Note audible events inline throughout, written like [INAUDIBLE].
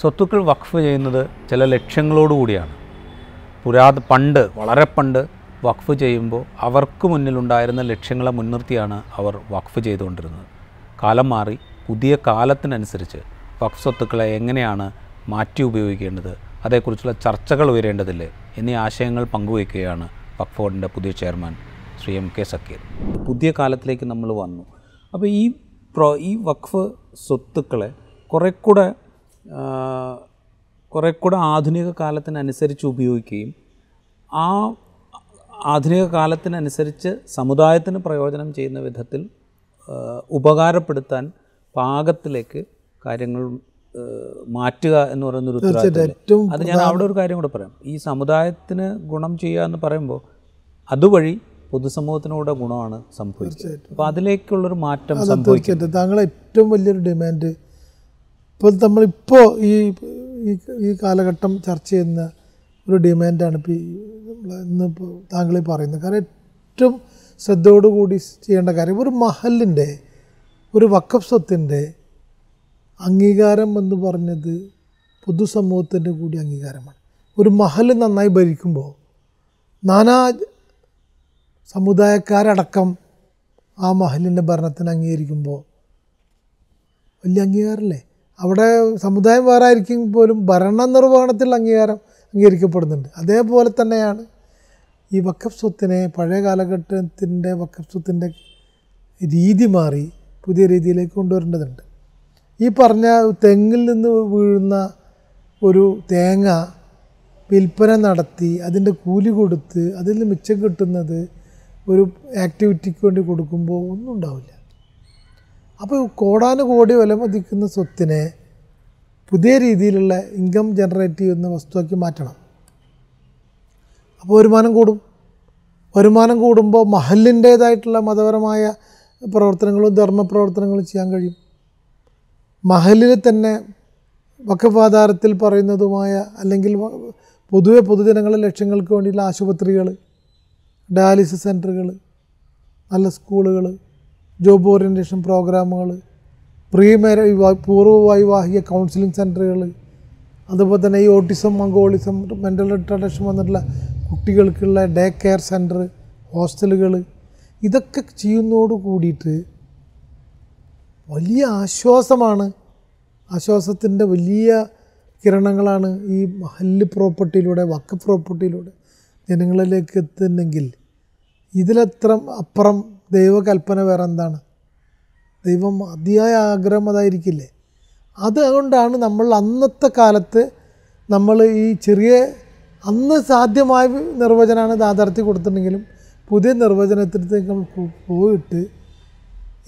സ്വത്തുക്കൾ വഖഫ് ചെയ്യുന്നത് ചില ലക്ഷ്യങ്ങളോടുകൂടിയാണ് പുരാത പണ്ട് വളരെ പണ്ട് വഖഫ് ചെയ്യുമ്പോൾ അവർക്ക് മുന്നിലുണ്ടായിരുന്ന ലക്ഷ്യങ്ങളെ മുൻനിർത്തിയാണ് അവർ വഖഫ് ചെയ്തുകൊണ്ടിരുന്നത്. കാലം മാറി പുതിയ കാലത്തിനനുസരിച്ച് വഖഫ് സ്വത്തുക്കളെ എങ്ങനെയാണ് മാറ്റി ഉപയോഗിക്കേണ്ടത് അതേക്കുറിച്ചുള്ള ചർച്ചകൾ ഉയരേണ്ടതില്ലേ എന്നീ ആശയങ്ങൾ പങ്കുവയ്ക്കുകയാണ് വഖഫ് ബോർഡിന്റെ പുതിയ chairman Shri M K Zakir. പുതിയ കാലത്തിലേക്ക് നമ്മൾ വന്നു. അപ്പോൾ ഈ പ്രോ ഈ വഖഫ് സ്വത്തുക്കളെ കുറേ കൂടെ ആ, കുറേ കൂടെ ആധുനിക കാലത്തിനനുസരിച്ച് ഉപയോഗിക്കുകയും ആ ആധുനിക കാലത്തിനനുസരിച്ച് സമുദായത്തിന് പ്രയോജനം ചെയ്യുന്ന വിധത്തിൽ ഉപകാരപ്പെടുത്താൻ പാകത്തിലേക്ക് കാര്യങ്ങൾ മാറ്റുക എന്ന് പറയുന്നൊരു ഉത്തരവാദിത്തം ഏറ്റവും അത് ഞാൻ അവിടെ ഒരു കാര്യം കൂടെ പറയാം. ഈ സമുദായത്തിന് ഗുണം ചെയ്യുക എന്ന് പറയുമ്പോൾ അതുവഴി പൊതുസമൂഹത്തിനൂടെ ഗുണമാണ് സംഭവിച്ചത് അപ്പോൾ അതിലേക്കുള്ളൊരു മാറ്റം സംഭവിക്കും താങ്കൾ താങ്കളെ ഏറ്റവും വലിയൊരു ഡിമാൻഡ് ഇപ്പോൾ നമ്മളിപ്പോൾ ഈ ഈ കാലഘട്ടം ചർച്ച ചെയ്യുന്ന ഒരു ഡിമാൻഡാണ് ഇപ്പോൾ ഈ ഇന്നിപ്പോൾ താങ്കൾ പറയുന്നത്. കാരണം ഏറ്റവും ശ്രദ്ധയോടുകൂടി ചെയ്യേണ്ട കാര്യം ഒരു മഹലിന്റെ ഒരു വക്കഫ് സ്വത്തിന്റെ അംഗീകാരം എന്ന് പറഞ്ഞത് പൊതുസമൂഹത്തിന്റെ കൂടി അംഗീകാരമാണ്. ഒരു മഹൽ നന്നായി ഭരിക്കുമ്പോൾ നാനാ സമുദായക്കാരടക്കം ആ മഹലിന്റെ ഭരണത്തിന് അംഗീകരിക്കുമ്പോൾ വലിയ അംഗീകാരമല്ലേ? അവിടെ സമുദായം വേറെ ആയിരിക്കും പോലും ഭരണ നിർവഹണത്തിൽ അംഗീകാരം അംഗീകരിക്കപ്പെടുന്നുണ്ട്. അതേപോലെ തന്നെയാണ് ഈ വക്കഫ് സ്വത്തിനെ പഴയ കാലഘട്ടത്തിന്റെ വക്കഫ് സ്വത്തിന്റെ രീതി മാറി പുതിയ രീതിയിലേക്ക് കൊണ്ടുവരേണ്ടതുണ്ട്. ഈ പറഞ്ഞ തെങ്ങിൽ നിന്ന് വീഴുന്ന ഒരു തേങ്ങ വിൽപ്പന നടത്തി അതിന്റെ കൂലി കൊടുത്ത് അതിൽ നിന്ന് മിച്ചം കിട്ടുന്നത് ഒരു ആക്ടിവിറ്റിക്ക് വേണ്ടി കൊടുക്കുമ്പോൾ ഒന്നും ഉണ്ടാവില്ല. അപ്പോൾ കോടാനുകോടി വില മതിക്കുന്ന സ്വത്തിനെ പുതിയ രീതിയിലുള്ള ഇൻകം ജനറേറ്റ് ചെയ്യുന്ന വസ്തുവാക്കി മാറ്റണം. അപ്പോൾ വരുമാനം കൂടും. വരുമാനം കൂടുമ്പോൾ മഹലിന്റേതായിട്ടുള്ള മതപരമായ പ്രവർത്തനങ്ങളും ധർമ്മപ്രവർത്തനങ്ങളും ചെയ്യാൻ കഴിയും. മഹലിൽ തന്നെ വക്കഫാധാരത്തിൽ പറയുന്നതുമായ അല്ലെങ്കിൽ പൊതുവെ പൊതുജനങ്ങളുടെ ലക്ഷ്യങ്ങൾക്ക് വേണ്ടിയുള്ള ആശുപത്രികൾ ഡയാലിസിസ് സെന്ററുകൾ നല്ല സ്കൂളുകൾ ജോബ് ഓറിയന്റേഷൻ പ്രോഗ്രാമുകൾ പ്രീ മാര പൂർവ വൈവാഹിക കൗൺസിലിംഗ് സെന്ററുകൾ അതുപോലെ തന്നെ ഈ ഓട്ടിസം മംഗോളിസം മെന്റൽ റിട്ടാർഡേഷൻ വന്നിട്ടുള്ള കുട്ടികൾക്കുള്ള ഡേ കെയർ സെന്റർ ഹോസ്റ്റലുകൾ ഇതൊക്കെ ചെയ്യുന്നതോട് കൂടിയിട്ട് വലിയ ആശ്വാസമാണ്. ആശ്വാസത്തിന്റെ വലിയ കിരണങ്ങളാണ് ഈ ഹല്ല് പ്രോപ്പർട്ടിയിലൂടെ വക്ക് പ്രോപ്പർട്ടിയിലൂടെ ജനങ്ങളിലേക്ക് എത്തുന്നെങ്കിൽ ഇതിലത്ര അപ്പുറം ദൈവകൽപ്പന വേറെ എന്താണ് ദൈവം അതിയായ ആഗ്രഹം അതായിരിക്കില്ലേ? അതുകൊണ്ടാണ് നമ്മൾ അന്നത്തെ കാലത്ത് നമ്മൾ ഈ ചെറിയ അന്ന് സാധ്യമായ നിർവചനമാണ് യാഥാർത്ഥ്യം കൊടുത്തിട്ടുണ്ടെങ്കിലും പുതിയ നിർവചനത്തിലേക്ക് പോയിട്ട്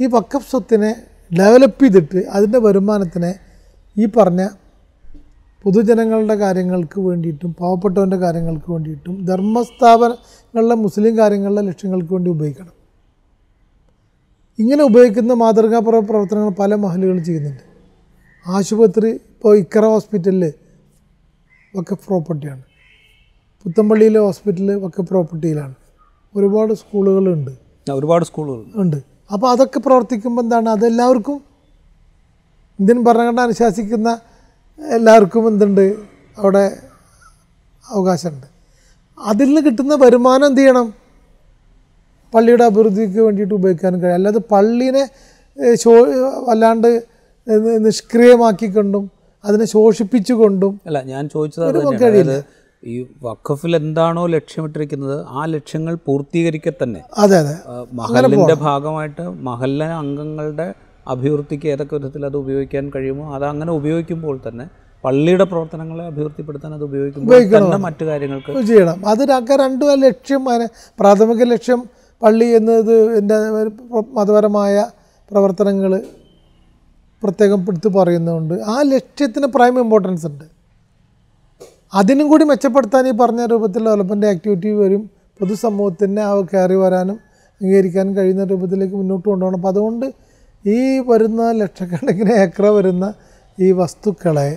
ഈ വക്കഫ് സ്വത്തിനെ ഡെവലപ്പ് ചെയ്തിട്ട് അതിന്റെ വരുമാനത്തിനെ ഈ പറഞ്ഞ പൊതുജനങ്ങളുടെ കാര്യങ്ങൾക്ക് വേണ്ടിയിട്ടും പാവപ്പെട്ടവന്റെ കാര്യങ്ങൾക്ക് വേണ്ടിയിട്ടും ധർമ്മസ്ഥാപനങ്ങളിലെ മുസ്ലിം കാര്യങ്ങളിലെ ലക്ഷ്യങ്ങൾക്ക് വേണ്ടി ഉപയോഗിക്കണം. ഇങ്ങനെ ഉപയോഗിക്കുന്ന മാതൃകാപര പ്രവർത്തനങ്ങൾ പല മഹലുകളും ചെയ്യുന്നുണ്ട്. ആശുപത്രി ഇപ്പോൾ ഇക്കറ ഹോസ്പിറ്റലിൽ വക്കഫ് പ്രോപ്പർട്ടിയാണ്. പുത്തമ്പള്ളിയിലെ ഹോസ്പിറ്റൽ ഒക്കെ പ്രോപ്പർട്ടിയിലാണ്. ഒരുപാട് സ്കൂളുകളുണ്ട്. ഒരുപാട് സ്കൂളുകൾ. ഉണ്ട്. അപ്പോൾ അതൊക്കെ പ്രവർത്തിക്കുമ്പോൾ എന്താണ്? അതെല്ലാവർക്കും ഇന്ത്യൻ ഭരണഘടന അനുശാസിക്കുന്ന എല്ലാവർക്കും എന്തുണ്ട്? അവിടെ അവകാശമുണ്ട്. അതിൽ നിന്ന് കിട്ടുന്ന വരുമാനം എന്ത് ചെയ്യണം? പള്ളിയുടെ അഭിവൃദ്ധിക്ക് വേണ്ടിയിട്ട് ഉപയോഗിക്കാനും കഴിയും. അല്ലാതെ പള്ളീനെ ശോ വല്ലാണ്ട് ഏഹ്, നിഷ്ക്രിയമാക്കിക്കൊണ്ടും അതിനെ ശോഷിപ്പിച്ചുകൊണ്ടും അല്ല ഞാൻ ചോദിച്ചത്. ഈ വഖഫിൽ എന്താണോ ലക്ഷ്യമിട്ടിരിക്കുന്നത് ആ ലക്ഷ്യങ്ങൾ പൂർത്തീകരിക്കെ തന്നെ. അതെ അതെ. മഹലിന്റെ ഭാഗമായിട്ട് മഹല്ല അംഗങ്ങളുടെ അഭിവൃദ്ധിക്ക് ഏതൊക്കെ വിധത്തിൽ അത് ഉപയോഗിക്കാൻ കഴിയുമോ അത് അങ്ങനെ ഉപയോഗിക്കുമ്പോൾ തന്നെ പള്ളിയുടെ പ്രവർത്തനങ്ങളെ അഭിവൃദ്ധിപ്പെടുത്താൻ അത് ഉപയോഗിക്കുമ്പോൾ തന്നെ മറ്റു കാര്യങ്ങൾക്ക് ചെയ്യണം. അത് രണ്ടു രണ്ടും ആ ലക്ഷ്യം പ്രാഥമിക ലക്ഷ്യം പള്ളി എന്നത് എന്റെ മതപരമായ പ്രവർത്തനങ്ങൾ പ്രത്യേകം എടുത്ത് പറയുന്നുണ്ട്. ആ ലക്ഷ്യത്തിന് പ്രൈം ഇമ്പോർട്ടൻസ് ഉണ്ട്. അതിനും കൂടി മെച്ചപ്പെടുത്താൻ ഈ പറഞ്ഞ രൂപത്തിൽ ഡെവലപ്മെന്റ് ആക്ടിവിറ്റി വരും. പൊതുസമൂഹത്തിനെ അവ കയറി വരാനും അംഗീകരിക്കാനും കഴിയുന്ന രൂപത്തിലേക്ക് മുന്നോട്ട് കൊണ്ടുപോകണം. അപ്പോൾ അതുകൊണ്ട് ഈ വരുന്ന ലക്ഷക്കണക്കിന് ഏക്കർ വരുന്ന ഈ വസ്തുക്കളെ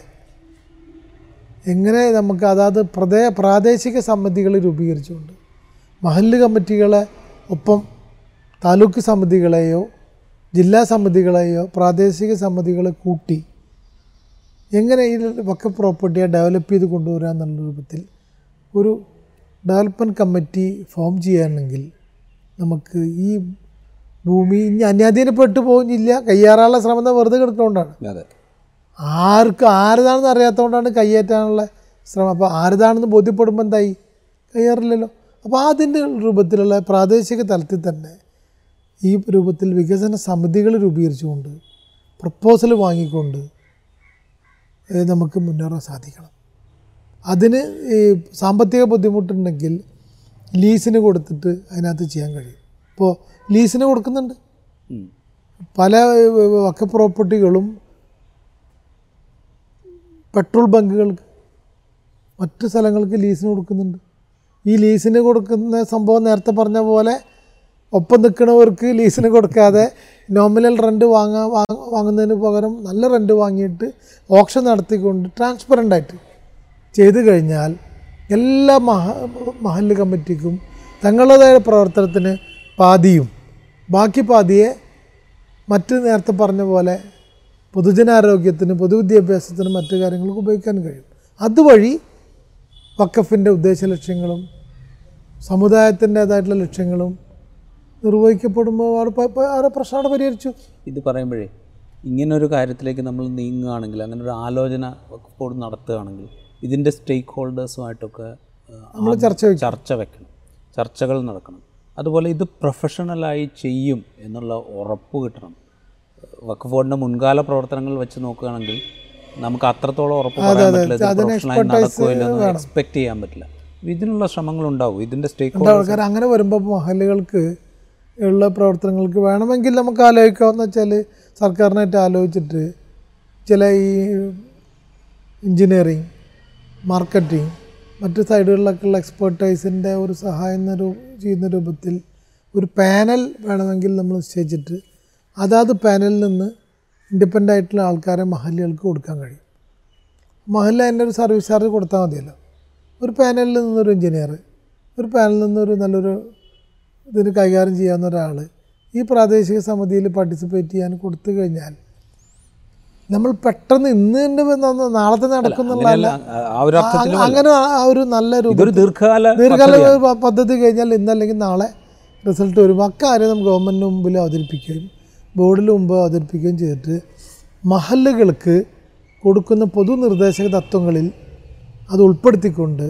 എങ്ങനെ നമുക്ക് അതാത് പ്രദേ പ്രാദേശിക സമിതികൾ രൂപീകരിച്ചുകൊണ്ട് മഹല്ല് കമ്മിറ്റികളെ ഒപ്പം താലൂക്ക് സമിതികളെയോ ജില്ലാ സമിതികളെയോ പ്രാദേശിക സമിതികളെ കൂട്ടി എങ്ങനെ ഈ വക്ക പ്രോപ്പർട്ടിയെ ഡെവലപ്പ് ചെയ്ത് കൊണ്ടുവരിക എന്നുള്ള രൂപത്തിൽ ഒരു ഡെവലപ്മെന്റ് കമ്മിറ്റി ഫോം ചെയ്യാണെങ്കിൽ നമുക്ക് ഈ ഭൂമി ഇനി അന്യാധീനപ്പെട്ടു പോകുന്നില്ല. കയ്യേറാനുള്ള ശ്രമം വെറുതെ കിടക്കുന്നതുകൊണ്ടാണ് ആർക്ക് ആരതാണെന്ന് അറിയാത്തതുകൊണ്ടാണ് കയ്യേറ്റാനുള്ള ശ്രമം. അപ്പോൾ ആരതാണെന്ന് ബോധ്യപ്പെടുമ്പോൾ എന്തായി? കയ്യേറില്ലല്ലോ. അപ്പോൾ അതിന്റെ രൂപത്തിലുള്ള പ്രാദേശിക തലത്തിൽ തന്നെ ഈ രൂപത്തിൽ വികസന സമിതികൾ രൂപീകരിച്ചുകൊണ്ട് പ്രപ്പോസൽ വാങ്ങിക്കൊണ്ട് നമുക്ക് മുന്നേറാൻ സാധിക്കണം. അതിന് ഈ സാമ്പത്തിക ബുദ്ധിമുട്ടുണ്ടെങ്കിൽ ലീസിന് കൊടുത്തിട്ട് അതിനകത്ത് ചെയ്യാൻ കഴിയും. ഇപ്പോൾ ലീസിന് കൊടുക്കുന്നുണ്ട്. പല വക്ക പ്രോപ്പർട്ടികളും പെട്രോൾ ബങ്കുകൾക്ക് മറ്റു സ്ഥലങ്ങൾക്ക് ലീസിന് കൊടുക്കുന്നുണ്ട്. ഈ ലീസിന് കൊടുക്കുന്ന സംഭവം നേരത്തെ പറഞ്ഞ പോലെ ഒപ്പം നിൽക്കുന്നവർക്ക് ലീസിന് കൊടുക്കാതെ നോമിനൽ റെന്റ് വാങ്ങാ വാങ്ങ- വാങ്ങുന്നതിന് പകരം നല്ല റെന്റ് വാങ്ങിയിട്ട് ഓപ്ഷൻ നടത്തിക്കൊണ്ട് ട്രാൻസ്പെറന്റ് ആയിട്ട് ചെയ്തു കഴിഞ്ഞാൽ എല്ലാ മഹ മഹല്ല് കമ്മിറ്റിക്കും തങ്ങളുടേതായ പ്രവർത്തനത്തിന് പാതിയും. ബാക്കി പാതിയെ മറ്റ് നേരത്തെ പറഞ്ഞ പോലെ പൊതുജനാരോഗ്യത്തിന് പൊതുവിദ്യാഭ്യാസത്തിനും മറ്റു കാര്യങ്ങൾക്ക് ഉപയോഗിക്കാൻ കഴിയും. അതുവഴി വക്കഫിന്റെ ഉദ്ദേശ ലക്ഷ്യങ്ങളും സമുദായത്തിന്റേതായിട്ടുള്ള ലക്ഷ്യങ്ങളും നിർവഹിക്കപ്പെടുമ്പോൾ അവിടെ പ്രശ്നം പരിഹരിച്ചു. ഇത് പറയുമ്പോഴേ ഇങ്ങനൊരു കാര്യത്തിലേക്ക് നമ്മൾ നീങ്ങുകയാണെങ്കിൽ അങ്ങനെ ഒരു ആലോചന ബോർഡ് നടത്തുകയാണെങ്കിൽ ഇതിന്റെ സ്റ്റേക്ക് ഹോൾഡേഴ്സുമായിട്ടൊക്കെ നമ്മൾ ചർച്ച ചർച്ച വെക്കണം. ചർച്ചകൾ നടക്കണം. അതുപോലെ ഇത് പ്രൊഫഷണലായി ചെയ്യും എന്നുള്ള ഉറപ്പ് കിട്ടണം. വഖഫ് ബോർഡിന്റെ മുൻകാല പ്രവർത്തനങ്ങൾ വെച്ച് നോക്കുകയാണെങ്കിൽ നമുക്ക് അത്രത്തോളം ഉറപ്പ് പറയാൻ പറ്റില്ല. പ്രൊഫഷണലായി നടക്കുമോ എക്സ്പെക്റ്റ് എക്സ്പെക്ട് ചെയ്യാൻ പറ്റില്ല. ഇതിനുള്ള ശ്രമങ്ങൾ ഉണ്ടാവും ഇതിന്റെ സ്റ്റേക്ക് ആൾക്കാർ അങ്ങനെ വരുമ്പോൾ മഹലുകൾക്ക് ഉള്ള പ്രവർത്തനങ്ങൾക്ക് വേണമെങ്കിൽ നമുക്ക് ആലോചിക്കാമെന്ന് വെച്ചാൽ സർക്കാരിനായിട്ട് ആലോചിച്ചിട്ട് ചില ഈ എഞ്ചിനീയറിങ് മാർക്കറ്റിംഗ് മറ്റ് സൈഡുകളിലൊക്കെയുള്ള എക്സ്പേർട്ടൈസിന്റെ ഒരു സഹായം ചെയ്യുന്ന രൂപത്തിൽ ഒരു പാനൽ വേണമെങ്കിൽ നമ്മൾ നിശ്ചയിച്ചിട്ട് അതാത് പാനലിൽ നിന്ന് ഇൻഡിപെൻഡന്റ് ആയിട്ടുള്ള ആൾക്കാരെ മഹല്ലുകൾക്ക് കൊടുക്കാൻ കഴിയും. മഹല്ല അതിന്റെ ഒരു സർവീസ് ചാർജ് കൊടുത്താൽ മതിയല്ലോ. ഒരു പാനലിൽ നിന്നൊരു എഞ്ചിനീയർ ഒരു പാനലിൽ നിന്നൊരു നല്ലൊരു ഇതിന് കൈകാര്യം ചെയ്യാവുന്ന ഒരാൾ ഈ പ്രാദേശിക സമിതിയിൽ പാർട്ടിസിപ്പേറ്റ് ചെയ്യാൻ കൊടുത്തു കഴിഞ്ഞാൽ നമ്മൾ പെട്ടെന്ന് ഇന്ന് തന്നെ നാളത്തെ നടക്കുന്നുള്ള ആ ഒരു അർത്ഥത്തിൽ അങ്ങനെ ആ ഒരു നല്ലൊരു ദീർഘകാല ദീർഘകാല പദ്ധതി കഴിഞ്ഞാൽ ഇന്നല്ലെങ്കിൽ നാളെ റിസൾട്ട് വരും. അക്കാര്യം നമ്മൾ ഗവൺമെന്റിന് മുമ്പിൽ അവതരിപ്പിക്കുകയും ബോർഡിന് മുമ്പ് അവതരിപ്പിക്കുകയും ചെയ്തിട്ട് മഹല്ലുകൾക്ക് കൊടുക്കുന്ന പൊതു നിർദ്ദേശക തത്വങ്ങളിൽ അത് ഉൾപ്പെടുത്തിക്കൊണ്ട്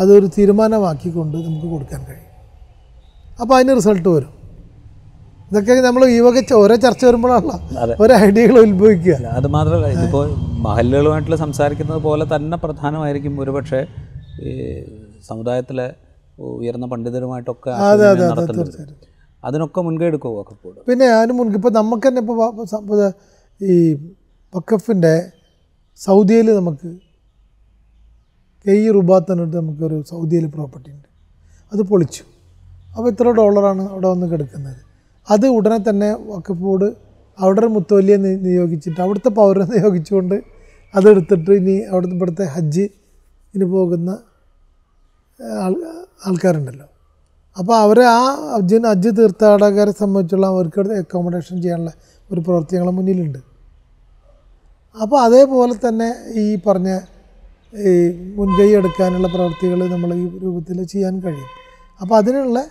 അതൊരു തീരുമാനമാക്കിക്കൊണ്ട് നമുക്ക് കൊടുക്കാൻ കഴിയും. അപ്പോൾ അതിന് റിസൾട്ട് വരും. ഇതൊക്കെ നമ്മൾ ഈ വക ഓരോ ചർച്ച വരുമ്പോഴാണല്ലോ. ഓരോ ഐഡിയകൾ ഉത്ഭവിക്കുക. അത് മാത്രമല്ല ഇതിപ്പോൾ മഹല്ലുകളുമായിട്ടുള്ള സംസാരിക്കുന്നത് പോലെ തന്നെ പ്രധാനമായിരിക്കും ഒരുപക്ഷെ ഈ സമുദായത്തിലെ ഉയർന്ന പണ്ഡിതരുമായിട്ടൊക്കെ അതിനൊക്കെ മുൻകൈ എടുക്കുമോ പിന്നെ അതിന് മുൻ ഇപ്പോൾ നമുക്ക് തന്നെ ഇപ്പോൾ ഈ വക്കഫിന്റെ സൗദിയിൽ നമുക്ക് കെയ് റുബാത്ത് എന്നിട്ട് നമുക്കൊരു സൗദിയിൽ പ്രോപ്പർട്ടി ഉണ്ട് അത് പൊളിച്ചു. അപ്പോൾ ഇത്ര ഡോളറാണ് അവിടെ വന്ന് കിടക്കുന്നത്. അത് ഉടനെ തന്നെ വക്കഫ് ബോർഡ് അവിടെ ഒരു മുത്തോലിയെ നിയോഗിച്ചിട്ട് അവിടുത്തെ പൗരനെ [LAUGHS] നിയോഗിച്ചുകൊണ്ട് അതെടുത്തിട്ട് ഇനി അവിടുത്തെ ഇവിടുത്തെ ഹജ്ജ് ഇനി പോകുന്ന ആൾ ആൾക്കാരുണ്ടല്ലോ. അപ്പോൾ അവരെ ആ ഹജ്ജിന് ഹജ്ജ് തീർത്ഥാടകരെ സംബന്ധിച്ചുള്ള അവർക്ക് അക്കോമഡേഷൻ ചെയ്യാനുള്ള ഒരു പ്രവർത്തികളെ മുന്നിലുണ്ട്. അപ്പോൾ അതേപോലെ തന്നെ ഈ പറഞ്ഞ ഈ മുൻകൈ എടുക്കാനുള്ള പ്രവൃത്തികൾ നമ്മൾ ഈ രൂപത്തിൽ ചെയ്യാൻ കഴിയും. അപ്പോൾ അതിനുള്ള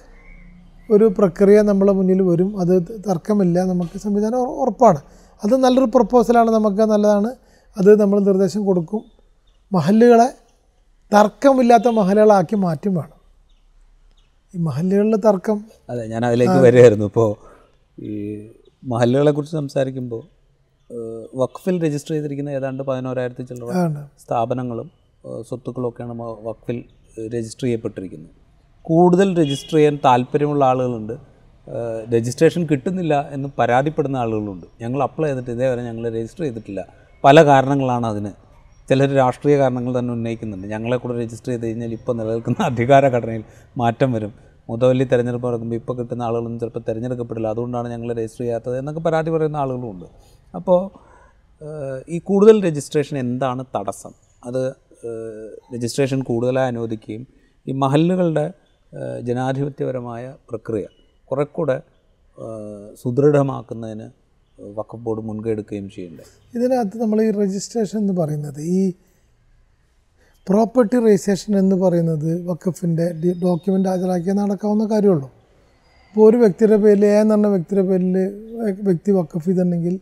ഒരു പ്രക്രിയ നമ്മളെ മുന്നിൽ വരും. അത് തർക്കമില്ല. നമുക്ക് സംവിധാനം ഉറപ്പാണ്. അത് നല്ലൊരു പ്രപ്പോസലാണ്. നമുക്ക് നല്ലതാണ്. അത് നമ്മൾ നിർദ്ദേശം കൊടുക്കും. മഹല്ലുകളെ തർക്കമില്ലാത്ത മഹലുകളാക്കി മാറ്റും വേണം. ഈ മഹല്ലുകളിലെ തർക്കം അതെ ഞാൻ അതിലേക്ക് വരികയായിരുന്നു. ഇപ്പോൾ ഈ മഹല്ലുകളെ കുറിച്ച് സംസാരിക്കുമ്പോൾ വഖഫിൽ രജിസ്റ്റർ ചെയ്തിരിക്കുന്ന ഏതാണ്ട് പതിനോരായിരത്തി ചില്ലറ സ്ഥാപനങ്ങളും സ്വത്തുക്കളൊക്കെയാണ് വഖഫിൽ രജിസ്റ്റർ ചെയ്യപ്പെട്ടിരിക്കുന്നത്. കൂടുതൽ രജിസ്റ്റർ ചെയ്യാൻ താല്പര്യമുള്ള ആളുകളുണ്ട്. രജിസ്ട്രേഷൻ കിട്ടുന്നില്ല എന്ന് പരാതിപ്പെടുന്ന ആളുകളുണ്ട്. ഞങ്ങൾ അപ്ലൈ ചെയ്തിട്ട് ഇതേവരെ ഞങ്ങൾ രജിസ്റ്റർ ചെയ്തിട്ടില്ല. പല കാരണങ്ങളാണ് അതിന്. ചിലർ രാഷ്ട്രീയ കാരണങ്ങൾ തന്നെ ഉന്നയിക്കുന്നുണ്ട്. ഞങ്ങളെ കൂടെ രജിസ്റ്റർ ചെയ്ത് കഴിഞ്ഞാൽ ഇപ്പോൾ നിലനിൽക്കുന്ന [LAUGHS] അധികാര ഘടനയിൽ മാറ്റം വരും. മുതവല്ലി തെരഞ്ഞെടുപ്പ് നടക്കുമ്പോൾ ഇപ്പോൾ കിട്ടുന്ന ആളുകളൊന്നും ചിലപ്പോൾ തിരഞ്ഞെടുക്കപ്പെടില്ല. അതുകൊണ്ടാണ് ഞങ്ങൾ രജിസ്റ്റർ ചെയ്യാത്തത് എന്നൊക്കെ പരാതി പറയുന്ന ആളുകളുമുണ്ട് അപ്പോൾ ഈ കൂടുതൽ രജിസ്ട്രേഷൻ എന്താണ് തടസ്സം? അത് രജിസ്ട്രേഷൻ കൂടുതലായി അനുവദിക്കുകയും ഈ മഹല്ലുകളുടെ ജനാധിപത്യപരമായ പ്രക്രിയ കുറെക്കൂടെ സുദൃഢമാക്കുന്നതിന് വഖഫ് ബോർഡ് മുൻകൈ എടുക്കുകയും ചെയ്യേണ്ടത് ഇതിനകത്ത് നമ്മൾ ഈ രജിസ്ട്രേഷൻ എന്ന് പറയുന്നത് ഈ പ്രോപ്പർട്ടി രജിസ്ട്രേഷൻ എന്ന് പറയുന്നത് വക്കഫിന്റെ ഡോക്യുമെന്റ് ഹാജരാക്കിയാൽ നടക്കാവുന്ന കാര്യമുള്ളൂ. ഇപ്പോൾ ഒരു വ്യക്തിയുടെ പേരിൽ എ എന്ന് പറഞ്ഞ വ്യക്തിയുടെ പേരിൽ വ്യക്തി വക്കഫ് ചെയ്തിട്ടുണ്ടെങ്കിൽ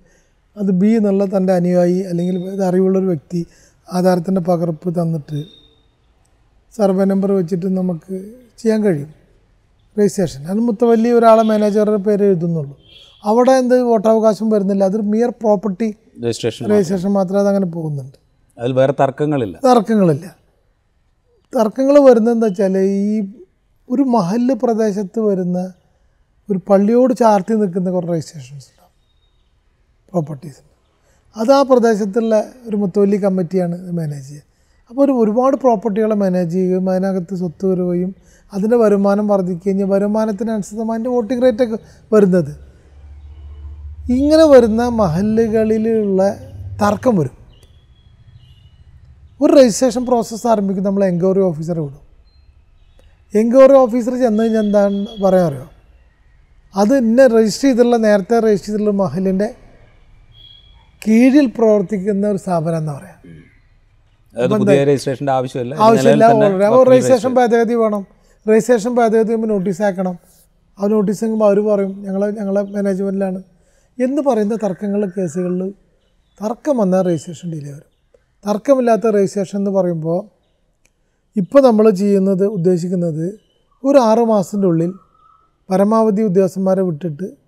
അത് ബി എന്നുള്ള തന്റെ അനുയായി അല്ലെങ്കിൽ അറിവുള്ളൊരു വ്യക്തി ആധാരത്തിന്റെ പകർപ്പ് തന്നിട്ട് സർവേ നമ്പർ വെച്ചിട്ട് നമുക്ക് ചെയ്യാൻ കഴിയും. രജിസ്ട്രേഷൻ. അത് മുത്തവല്ലി ഒരാളെ മാനേജറുടെ പേര് എഴുതുന്നുള്ളൂ. അവിടെ എന്ത് വോട്ടവകാശം വരുന്നില്ല. അതൊരു മിയർ പ്രോപ്പർട്ടി രജിസ്ട്രേഷൻ രജിസ്ട്രേഷൻ മാത്രമേ അതങ്ങനെ പോകുന്നുണ്ട്. അതിൽ വേറെ തർക്കങ്ങളില്ല. തർക്കങ്ങളില്ല. തർക്കങ്ങൾ വരുന്നതെന്ന് വെച്ചാൽ ഈ ഒരു മഹല്ല് പ്രദേശത്ത് വരുന്ന ഒരു പള്ളിയോട് ചാർത്തി നിൽക്കുന്ന കുറേ രജിസ്ട്രേഷൻസ് ഉണ്ടാവും. പ്രോപ്പർട്ടീസ് അത് ആ പ്രദേശത്തുള്ള ഒരു മുത്തവല്ലി കമ്മിറ്റിയാണ് മാനേജ് ചെയ്യുക. അപ്പോൾ ഒരു ഒരുപാട് പ്രോപ്പർട്ടികളെ മാനേജ് ചെയ്യുകയും അതിനകത്ത് സ്വത്ത് വരുകയും അതിന്റെ വരുമാനം വർദ്ധിക്കുകയും. വരുമാനത്തിനനുസൃതമായി അതിന്റെ വോട്ടിംഗ് റേറ്റൊക്കെ വരുന്നത്. ഇങ്ങനെ വരുന്ന മഹല്ലുകളിലുള്ള തർക്കം വരും. ഒരു രജിസ്ട്രേഷൻ പ്രോസസ്സ് ആരംഭിക്കും നമ്മൾ എൻക്വയറി ഓഫീസറെ വിടും. എൻക്വയറി ഓഫീസർ ചെന്ന് കഴിഞ്ഞാൽ എന്താണ് പറയാൻ അറിയോ? അത് ഇന്ന രജിസ്റ്റർ ചെയ്തിട്ടുള്ള നേരത്തെ രജിസ്റ്റർ ചെയ്തിട്ടുള്ള മഹലിന്റെ കീഴിൽ പ്രവർത്തിക്കുന്ന ഒരു സ്ഥാപനം എന്ന് പറയാം. രജിസ്ട്രേഷന്റെ ആവശ്യമില്ല. രജിസ്ട്രേഷൻ ഭേദഗതി വേണം. രജിസ്ട്രേഷൻ ഭേദഗതി ചെയ്യുമ്പോൾ നോട്ടീസ് ആക്കണം ആ നോട്ടീസ് ആകുമ്പോൾ അവർ പറയും ഞങ്ങൾ ഞങ്ങളെ മാനേജ്മെന്റിലാണ് എന്ന് പറയുന്ന തർക്കങ്ങൾ കേസുകളിൽ തർക്കം വന്നാൽ രജിസ്ട്രേഷൻ ഡിലേ വരും. തർക്കമില്ലാത്ത രജിസ്ട്രേഷൻ എന്ന് പറയുമ്പോൾ ഇപ്പോൾ നമ്മൾ ചെയ്യുന്നത് ഉദ്ദേശിക്കുന്നത് ഒരു ആറ് മാസത്തിന്റെ ഉള്ളിൽ പരമാവധി ഉദ്യോഗസ്ഥന്മാരെ വിട്ടിട്ട്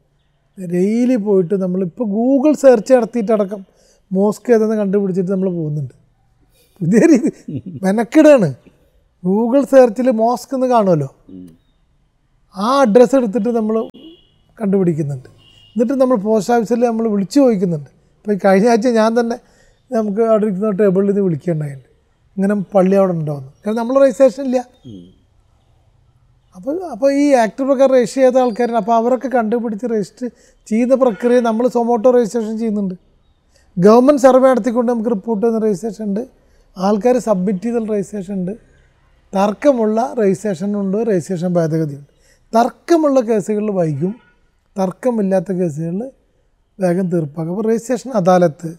ഡെയിലി പോയിട്ട് നമ്മളിപ്പോൾ ഗൂഗിൾ സെർച്ച് നടത്തിയിട്ടടക്കം മോസ്ക് ഏതെന്ന് കണ്ടുപിടിച്ചിട്ട് നമ്മൾ പോകുന്നുണ്ട്. പുതിയ രീതി. മെനക്കിടാണ്. ഗൂഗിൾ സെർച്ചിൽ മോസ്ക് എന്ന് കാണുമല്ലോ. ആ അഡ്രസ്സ് എടുത്തിട്ട് നമ്മൾ കണ്ടുപിടിക്കുന്നുണ്ട്. എന്നിട്ട് നമ്മൾ പോസ്റ്റ് ഓഫീസിൽ നമ്മൾ വിളിച്ചു ചോദിക്കുന്നുണ്ട്. ഇപ്പോൾ ഈ കഴിഞ്ഞ ആഴ്ച ഞാൻ തന്നെ നമുക്ക് അവിടെ ഇരിക്കുന്ന ടേബിളിൽ നിന്ന് വിളിക്കേണ്ടായിട്ടുണ്ട്. ഇങ്ങനെ പള്ളി അവിടെ ഉണ്ടാവുന്നു. കാരണം നമ്മൾ രജിസ്ട്രേഷൻ ഇല്ല. അപ്പോൾ അപ്പോൾ ഈ ആക്ട് പ്രകാരം രജിസ്റ്റർ ചെയ്ത ആൾക്കാരാണ് അപ്പോൾ അവരൊക്കെ കണ്ടുപിടിച്ച് രജിസ്റ്റർ ചെയ്യുന്ന പ്രക്രിയ നമ്മൾ സൊമോട്ടോ രജിസ്ട്രേഷൻ ചെയ്യുന്നുണ്ട്. ഗവൺമെന്റ് സർവേ നടത്തിക്കൊണ്ട് നമുക്ക് റിപ്പോർട്ട് ചെയ്യുന്ന രജിസ്ട്രേഷൻ ഉണ്ട്. ആൾക്കാർ സബ്മിറ്റ് ചെയ്ത രജിസ്ട്രേഷൻ ഉണ്ട്. തർക്കമുള്ള രജിസ്ട്രേഷൻ ഉണ്ട് രജിസ്ട്രേഷൻ ഭേദഗതിയുണ്ട്. തർക്കമുള്ള കേസുകളിൽ വൈകും തർക്കമില്ലാത്ത കേസുകളിൽ വേഗം തീർപ്പാക്കും. അപ്പോൾ രജിസ്ട്രേഷൻ അദാലത്ത്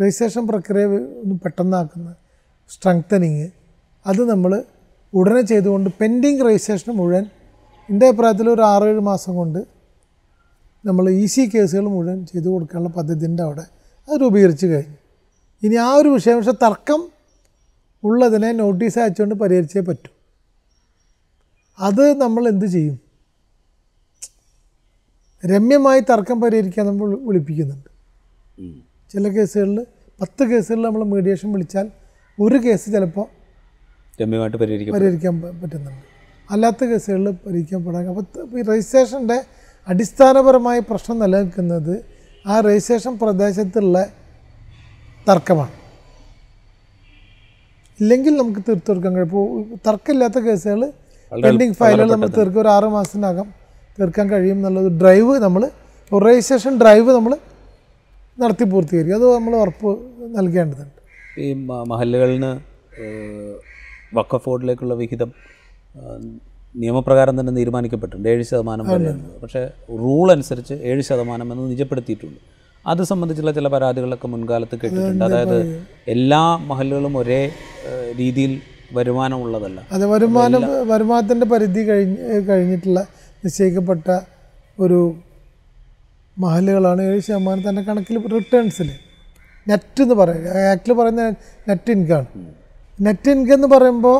രജിസ്ട്രേഷൻ പ്രക്രിയ ഒന്ന് പെട്ടെന്നാക്കുന്ന സ്ട്രെങ്തനിങ് അത് നമ്മൾ ഉടനെ ചെയ്തുകൊണ്ട് പെൻഡിങ് രജിസ്ട്രേഷൻ മുഴുവൻ എന്റെ അഭിപ്രായത്തിൽ ഒരു ആറേഴ് മാസം കൊണ്ട് നമ്മൾ ഇ സി കേസുകൾ മുഴുവൻ ചെയ്തു കൊടുക്കാനുള്ള പദ്ധതിന്റെ അവിടെ അത് രൂപീകരിച്ച് കഴിഞ്ഞു. ഇനി ആ ഒരു വിഷയം പക്ഷേ തർക്കം ഉള്ളതിനെ നോട്ടീസ് അയച്ചുകൊണ്ട് പരിഹരിച്ചേ പറ്റൂ. അത് നമ്മൾ എന്ത് ചെയ്യും? രമ്യമായി തർക്കം പരിഹരിക്കാൻ നമ്മൾ വിളിപ്പിക്കുന്നുണ്ട്. ചില കേസുകളിൽ പത്ത് കേസുകളിൽ നമ്മൾ മീഡിയേഷൻ വിളിച്ചാൽ ഒരു കേസ് ചിലപ്പോൾ രമ്യമായിട്ട് പരിഹരിക്കും പരിഹരിക്കാൻ പറ്റുന്നുണ്ട്. അല്ലാത്ത കേസുകളിൽ പരിഹരിക്കപ്പെടാൻ അപ്പോൾ ഈ രജിസ്ട്രേഷന്റെ അടിസ്ഥാനപരമായ പ്രശ്നം നിലനിൽക്കുന്നത് ആ രജിസ്ട്രേഷൻ പ്രദേശത്തുള്ള തർക്കമാണ്. ഇല്ലെങ്കിൽ നമുക്ക് തീർത്തു കൊടുക്കാൻ കഴിയും. ഇപ്പോൾ തർക്കമില്ലാത്ത കേസുകൾ പെൻഡിങ് ഫയലുകൾ നമ്മൾ തീർക്കും. ഒരു ആറ് മാസത്തിനകം തീർക്കാൻ കഴിയും എന്നുള്ളത് ഡ്രൈവ് നമ്മൾ രജിസ്ട്രേഷൻ ഡ്രൈവ് നമ്മൾ നടത്തി പൂർത്തീകരിക്കും. അത് നമ്മൾ ഉറപ്പ് നൽകേണ്ടതുണ്ട്. ഈ മഹല്ലുകളിന് വക്കഫ് ബോർഡിലേക്കുള്ള വിഹിതം നിയമപ്രകാരം തന്നെ തീരുമാനിക്കപ്പെട്ടിട്ടുണ്ട്. ഏഴ് ശതമാനം വരെ. എന്നത്. പക്ഷേ റൂൾ അനുസരിച്ച് ഏഴ് ശതമാനം എന്ന് നിജപ്പെടുത്തിയിട്ടുണ്ട്. അത് സംബന്ധിച്ചുള്ള ചില പരാതികളൊക്കെ മുൻകാലത്ത് കേട്ടിട്ടുണ്ട്. അതായത് എല്ലാ മഹലുകളും ഒരേ രീതിയിൽ വരുമാനമുള്ളതല്ല അത് വരുമാനം വരുമാനത്തിന്റെ പരിധി കഴിഞ്ഞ് കഴിഞ്ഞിട്ടുള്ള നിശ്ചയിക്കപ്പെട്ട ഒരു മഹലുകളാണ് ഏഴ് ശതമാനം തന്നെ കണക്കിൽ റിട്ടേൺസിൽ നെറ്റ് എന്ന് പറയുക. ആക്ച്വലി പറയുന്ന നെറ്റ് ഇൻകമാണ് നെറ്റ് ഇൻകം എന്ന് പറയുമ്പോൾ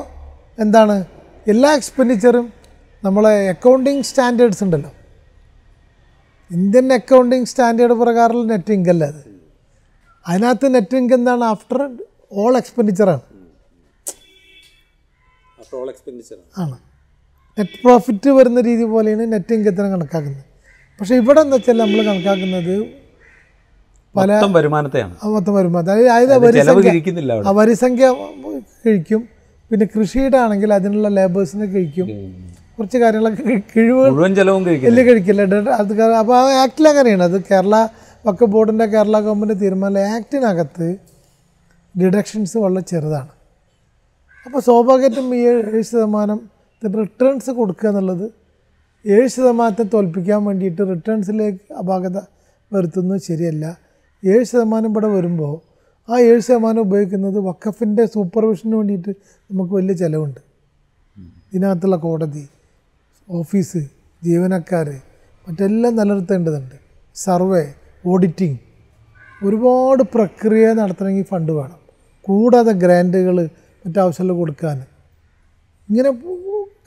എന്താണ്? എല്ലാ എക്സ്പെൻഡിച്ചറും നമ്മളെ അക്കൗണ്ടിങ് സ്റ്റാൻഡേർഡ്സ് ഉണ്ടല്ലോ. ഇന്ത്യൻ അക്കൗണ്ടിങ് സ്റ്റാൻഡേർഡ് പ്രകാരമുള്ള നെറ്റ് ഇൻകം അല്ല അത്? അതിനകത്ത് നെറ്റ് ഇൻകം എന്താണ്? ആഫ്റ്റർ ഓൾ എക്സ്പെൻഡിച്ചറാണ് ആണ്. നെറ്റ് പ്രോഫിറ്റ് വരുന്ന രീതി പോലെയാണ് നെറ്റ് ഇൻകത്തിനെ കണക്കാക്കുന്നത്. പക്ഷേ ഇവിടെ എന്ന് വെച്ചാൽ നമ്മൾ കണക്കാക്കുന്നത് പല വരുമാനത്തെയാണ്. മൊത്തം വരുമാനം. അതായത് വരിസംഖ്യ കഴിക്കും പിന്നെ കൃഷിയുടെ ആണെങ്കിൽ അതിനുള്ള ലേബേഴ്സിനെ കഴിക്കും. കുറച്ച് കാര്യങ്ങളൊക്കെ കിഴിവ് കഴിക്കില്ല. വലിയ കഴിക്കില്ല. അത് കാരണം അപ്പോൾ ആ ആക്ടിൽ അങ്ങനെയാണ്. അത് കേരള വക്ക ബോർഡിന്റെ കേരള ഗവൺമെന്റ് തീരുമാനം ആക്ടിനകത്ത് ഡിഡക്ഷൻസ് വളരെ ചെറുതാണ്. അപ്പോൾ സ്വാഭാവികമായിട്ടും ഈ ഏഴ് ശതമാനം റിട്ടേൺസ് കൊടുക്കുക എന്നുള്ളത് ഏഴ് ശതമാനത്തെ തോൽപ്പിക്കാൻ വേണ്ടിയിട്ട് റിട്ടേൺസിലേക്ക് അപാകത വരുത്തുന്നത് ശരിയല്ല. ഏഴ് ശതമാനം ഇവിടെ വരുമ്പോൾ ആ ഏഴ് ശതമാനം ഉപയോഗിക്കുന്നത് വക്കഫിന്റെ സൂപ്പർവിഷന് വേണ്ടിയിട്ട് നമുക്ക് വലിയ ചിലവുണ്ട്. ഇതിനകത്തുള്ള കോടതി ഓഫീസ് ജീവനക്കാർ മറ്റെല്ലാം നിലനിർത്തേണ്ടതുണ്ട്. സർവേ ഓഡിറ്റിംഗ് ഒരുപാട് പ്രക്രിയ നടത്തണമെങ്കിൽ ഫണ്ട് വേണം. കൂടാതെ ഗ്രാന്റുകൾ മറ്റാവശ്യമുള്ള കൊടുക്കാൻ. ഇങ്ങനെ